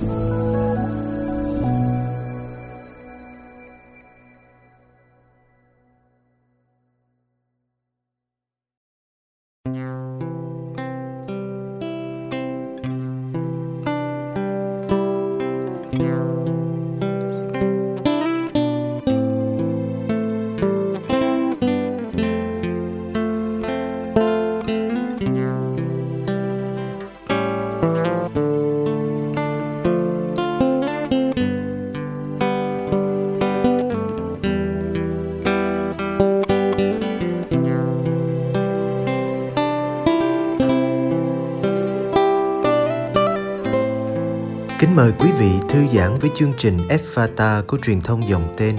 Kính mời quý vị thư giãn với chương trình Fata của truyền thông dòng tên.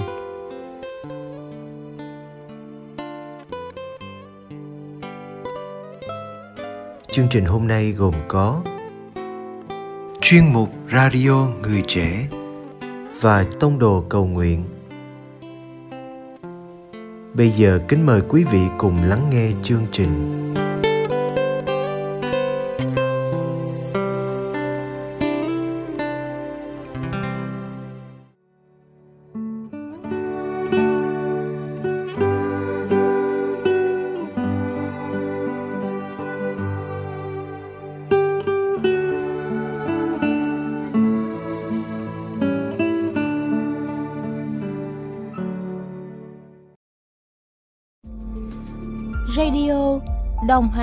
Chương trình hôm nay gồm có chuyên mục Radio Người Trẻ và tông đồ cầu nguyện. Bây giờ kính mời quý vị cùng lắng nghe chương trình.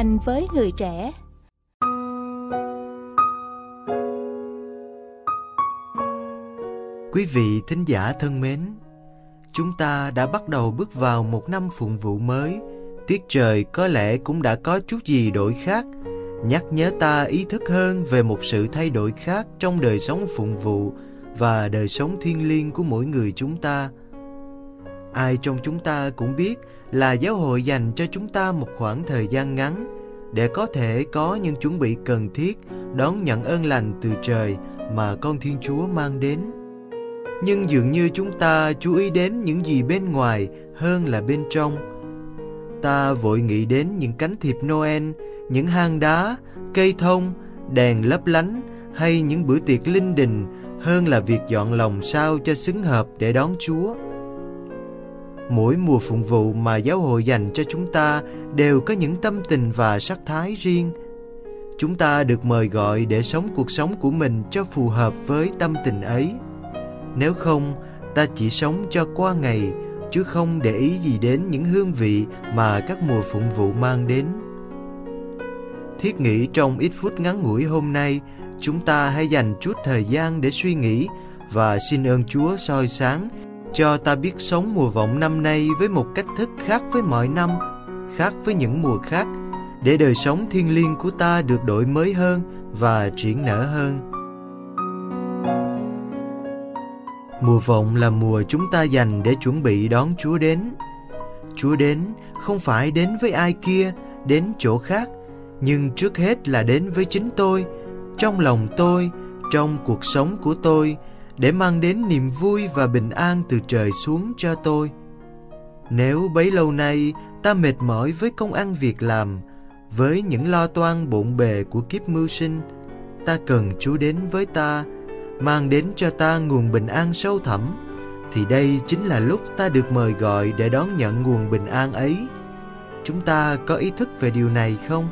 Hành với người trẻ. Quý vị thính giả thân mến, chúng ta đã bắt đầu bước vào một năm phụng vụ mới. Tiết trời có lẽ cũng đã có chút gì đổi khác, nhắc nhớ ta ý thức hơn về một sự thay đổi khác trong đời sống phụng vụ và đời sống thiêng liêng của mỗi người chúng ta. Ai trong chúng ta cũng biết là giáo hội dành cho chúng ta một khoảng thời gian ngắn để có thể có những chuẩn bị cần thiết đón nhận ơn lành từ trời mà con Thiên Chúa mang đến. Nhưng dường như chúng ta chú ý đến những gì bên ngoài hơn là bên trong. Ta vội nghĩ đến những cánh thiệp Noel, những hang đá, cây thông, đèn lấp lánh hay những bữa tiệc linh đình hơn là việc dọn lòng sao cho xứng hợp để đón Chúa mỗi mùa phụng vụ mà giáo hội dành cho chúng ta đều có những tâm tình và sắc thái riêng. Chúng ta được mời gọi để sống cuộc sống của mình cho phù hợp với tâm tình ấy. Nếu không, ta chỉ sống cho qua ngày, chứ không để ý gì đến những hương vị mà các mùa phụng vụ mang đến. Thiết nghĩ trong ít phút ngắn ngủi hôm nay, chúng ta hãy dành chút thời gian để suy nghĩ và xin ơn chúa soi sáng cho ta biết sống mùa vọng năm nay với một cách thức khác với mọi năm, khác với những mùa khác, để đời sống thiên liêng của ta được đổi mới hơn và triển nở hơn. Mùa vọng là mùa chúng ta dành để chuẩn bị đón Chúa đến. Chúa đến không phải đến với ai kia, đến chỗ khác, nhưng trước hết là đến với chính tôi, trong lòng tôi, trong cuộc sống của tôi, để mang đến niềm vui và bình an từ trời xuống cho tôi. Nếu bấy lâu nay ta mệt mỏi với công ăn việc làm, với những lo toan bộn bề của kiếp mưu sinh, ta cần Chúa đến với ta, mang đến cho ta nguồn bình an sâu thẳm, thì đây chính là lúc ta được mời gọi để đón nhận nguồn bình an ấy. Chúng ta có ý thức về điều này không?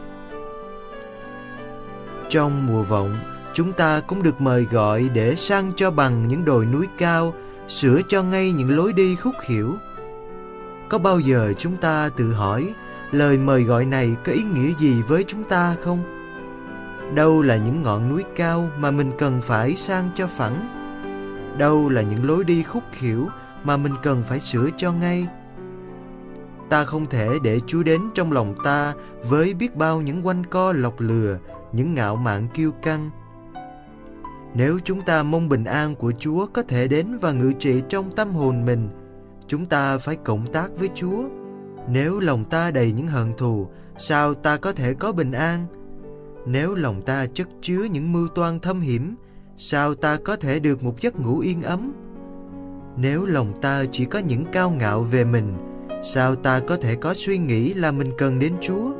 Trong mùa vọng, chúng ta cũng được mời gọi để sang cho bằng những đồi núi cao, sửa cho ngay những lối đi khúc khỉu. Có bao giờ chúng ta tự hỏi lời mời gọi này có ý nghĩa gì với chúng ta không? Đâu là những ngọn núi cao mà mình cần phải sang cho phẳng? Đâu là những lối đi khúc khỉu mà mình cần phải sửa cho ngay? Ta không thể để Chúa đến trong lòng ta với biết bao những quanh co lọc lừa, những ngạo mạn kiêu căng, nếu chúng ta mong bình an của Chúa có thể đến và ngự trị trong tâm hồn mình, chúng ta phải cộng tác với Chúa. Nếu lòng ta đầy những hận thù, sao ta có thể có bình an? Nếu lòng ta chất chứa những mưu toan thâm hiểm, sao ta có thể được một giấc ngủ yên ấm? Nếu lòng ta chỉ có những cao ngạo về mình, sao ta có thể có suy nghĩ là mình cần đến Chúa?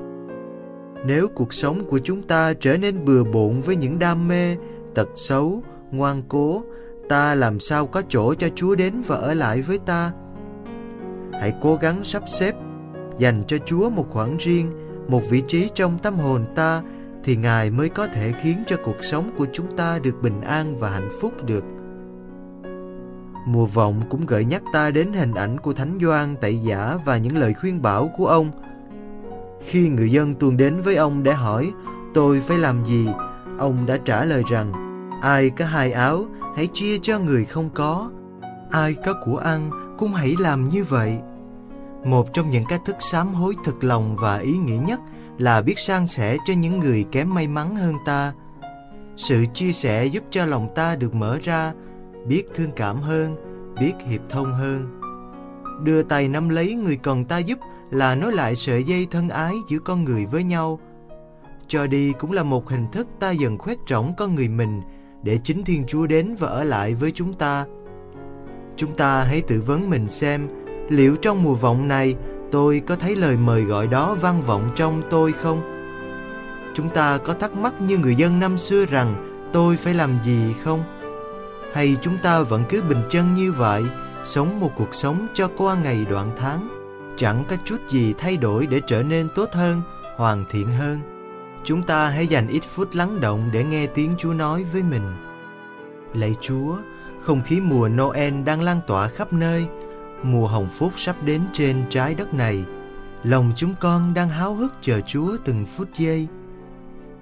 Nếu cuộc sống của chúng ta trở nên bừa bộn với những đam mê, tật xấu, ngoan cố, ta làm sao có chỗ cho Chúa đến và ở lại với ta. Hãy cố gắng sắp xếp, dành cho Chúa một khoảng riêng, một vị trí trong tâm hồn ta thì Ngài mới có thể khiến cho cuộc sống của chúng ta được bình an và hạnh phúc được. Mùa vọng cũng gợi nhắc ta đến hình ảnh của Thánh Doan tẩy giả và những lời khuyên bảo của ông. Khi người dân tuôn đến với ông để hỏi tôi phải làm gì, ông đã trả lời rằng ai có hai áo hãy chia cho người không có, ai có của ăn cũng hãy làm như vậy. Một trong những cách thức sám hối thực lòng và ý nghĩa nhất là biết san sẻ cho những người kém may mắn hơn ta. Sự chia sẻ giúp cho lòng ta được mở ra, biết thương cảm hơn, biết hiệp thông hơn. Đưa tay nắm lấy người cần ta giúp là nối lại sợi dây thân ái giữa con người với nhau. Cho đi cũng là một hình thức ta dần khoét rỗng con người mình để chính Thiên Chúa đến và ở lại với chúng ta. Chúng ta hãy tự vấn mình xem liệu trong mùa vọng này tôi có thấy lời mời gọi đó vang vọng trong tôi không? Chúng ta có thắc mắc như người dân năm xưa rằng tôi phải làm gì không? Hay chúng ta vẫn cứ bình chân như vậy, sống một cuộc sống cho qua ngày đoạn tháng, chẳng có chút gì thay đổi để trở nên tốt hơn, hoàn thiện hơn? Chúng ta hãy dành ít phút lắng động để nghe tiếng Chúa nói với mình. Lạy Chúa, không khí mùa Noel đang lan tỏa khắp nơi, mùa hồng phúc sắp đến trên trái đất này. Lòng chúng con đang háo hức chờ Chúa từng phút giây.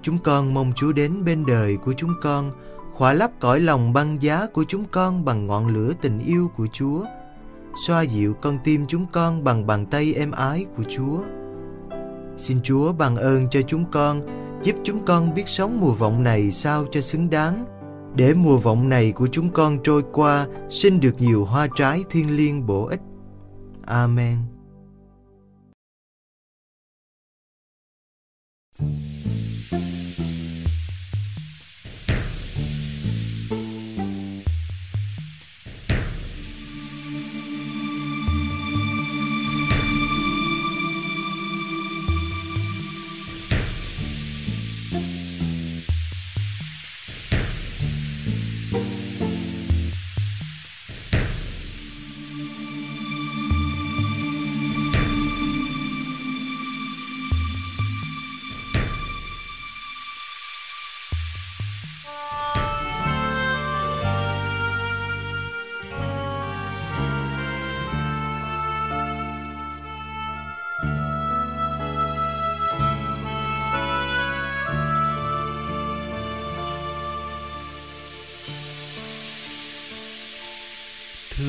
Chúng con mong Chúa đến bên đời của chúng con, khỏa lấp cõi lòng băng giá của chúng con bằng ngọn lửa tình yêu của Chúa, xoa dịu con tim chúng con bằng bàn tay êm ái của Chúa. Xin Chúa ban ơn cho chúng con, giúp chúng con biết sống mùa vọng này sao cho xứng đáng, để mùa vọng này của chúng con trôi qua sinh được nhiều hoa trái thiên liêng bổ ích. Amen.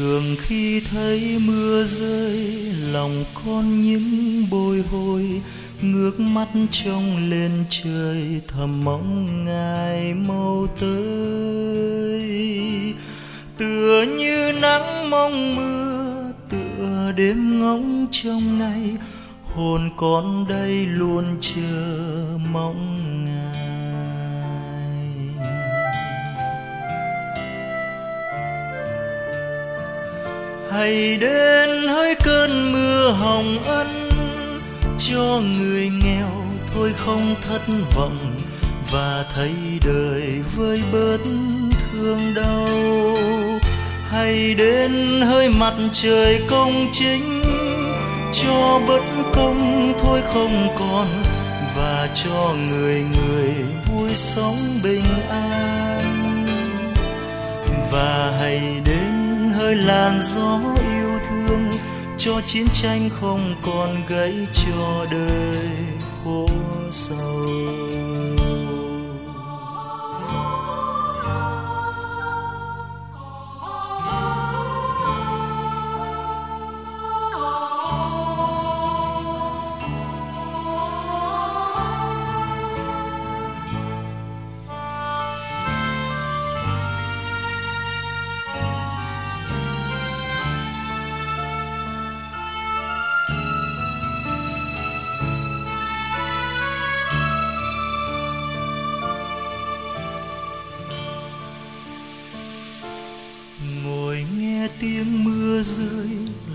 Thường khi thấy mưa rơi, lòng con những bồi hồi, ngước mắt trông lên trời, thầm mong ngài mau tới. Tựa như nắng mong mưa, tựa đêm ngóng trong ngày hồn con đây luôn chờ mong ngài. Hãy đến hỡi cơn mưa hồng ân, cho người nghèo thôi không thất vọng và thấy đời với bớt thương đau. Hãy đến hơi mặt trời công chính, cho bất công thôi không còn và cho người người vui sống bình làn gió yêu thương cho chiến tranh không còn gây cho đời khổ sầu mưa rơi,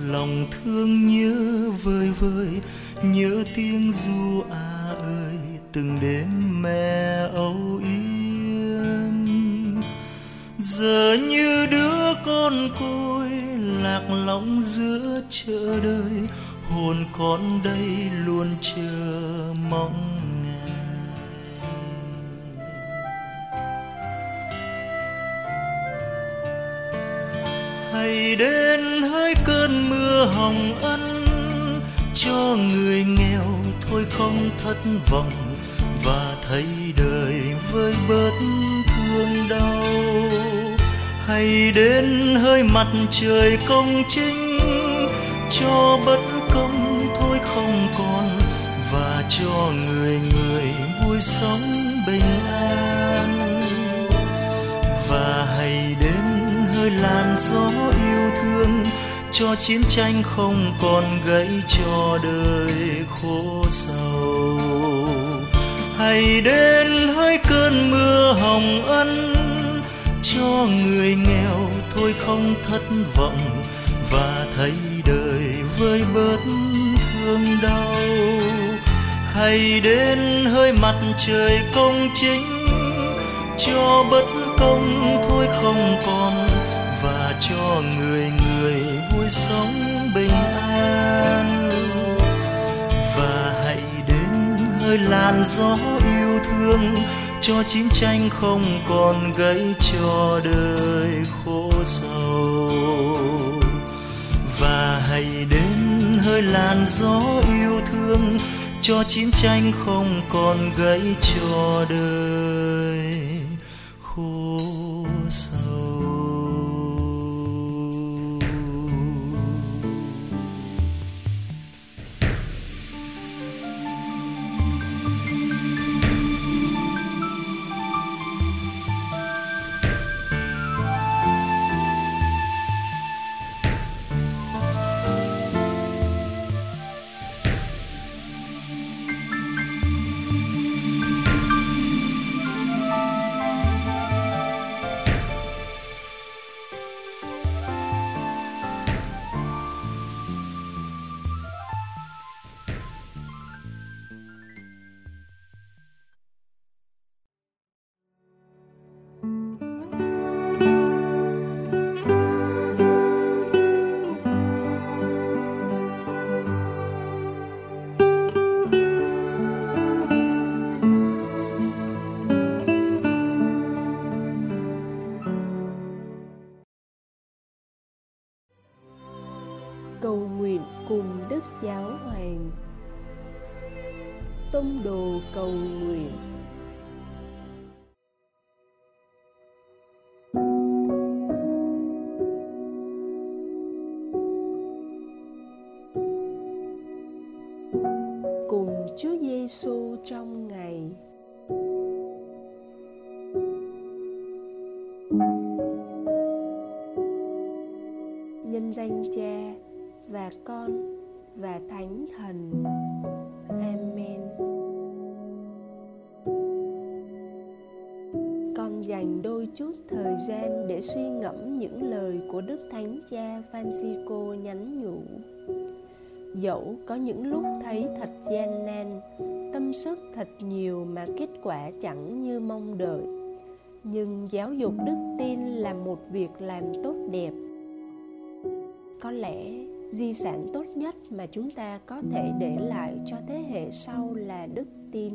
lòng thương nhớ vơi vơi, nhớ tiếng du à ơi, từng đêm mẹ âu yếm. Giờ như đứa con côi, lạc lõng giữa chợ đời, hồn con đây luôn chờ mong ngày đến hỡi cơn mưa hồng ân, cho người nghèo thôi không thất vọng và thấy đời với bớt thương đau. Hay đến hơi mặt trời công chính, cho bất công thôi không còn và cho người người vui sống bình an. Đến làn gió yêu thương, cho chiến tranh không còn gây cho đời khổ sầu. Hay đến hơi cơn mưa hồng ân, cho người nghèo thôi không thất vọng, và thấy đời với bớt thương đau. Hay đến hơi mặt trời công chính, cho bất công thôi không còn và cho người người vui sống bình an. Và hãy đến hơi làn gió yêu thương, cho chiến tranh không còn gây cho đời khổ sầu. Và hãy đến hơi làn gió yêu thương, cho chiến tranh không còn gây cho đời khổ giáo hoàng. Tông đồ cầu nguyện. Dành đôi chút thời gian để suy ngẫm những lời của Đức Thánh Cha Francisco nhắn nhủ. Dẫu có những lúc thấy thật gian nan, tâm sức thật nhiều mà kết quả chẳng như mong đợi, nhưng giáo dục đức tin là một việc làm tốt đẹp. Có lẽ di sản tốt nhất mà chúng ta có thể để lại cho thế hệ sau là đức tin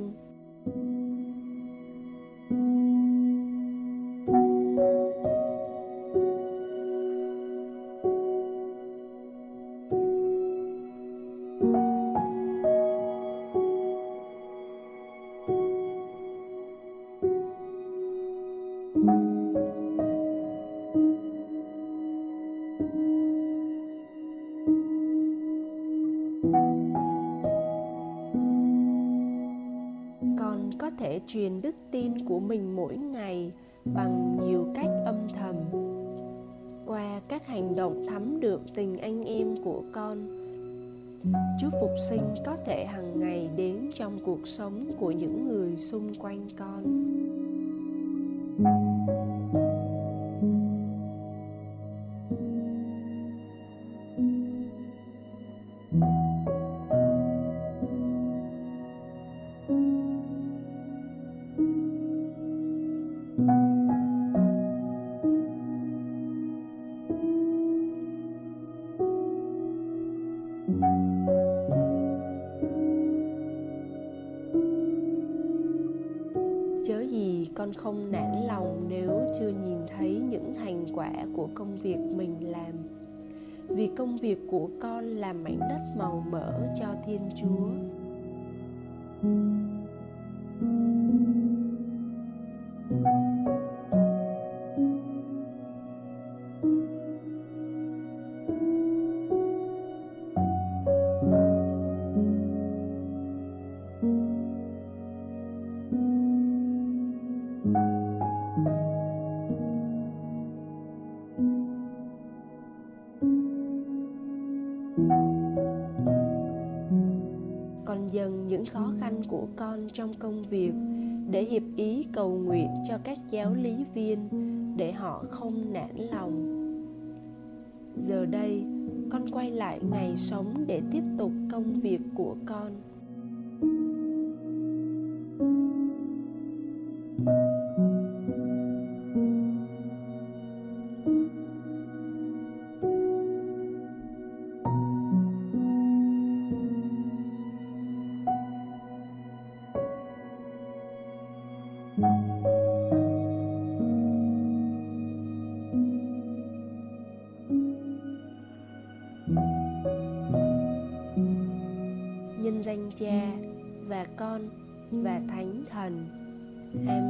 truyền đức tin của mình mỗi ngày bằng nhiều cách âm thầm. Qua các hành động thắm được tình anh em của con chúa phục sinh có thể hàng ngày đến trong cuộc sống của những người xung quanh con. Không nản lòng nếu chưa nhìn thấy những thành quả của công việc mình làm. Vì công việc của con là mảnh đất màu mỡ cho thiên chúa. Dần những khó khăn của con trong công việc, để hiệp ý cầu nguyện cho các giáo lý viên, để họ không nản lòng. Giờ đây, con quay lại ngày sống để tiếp tục công việc của con. Thánh thần amen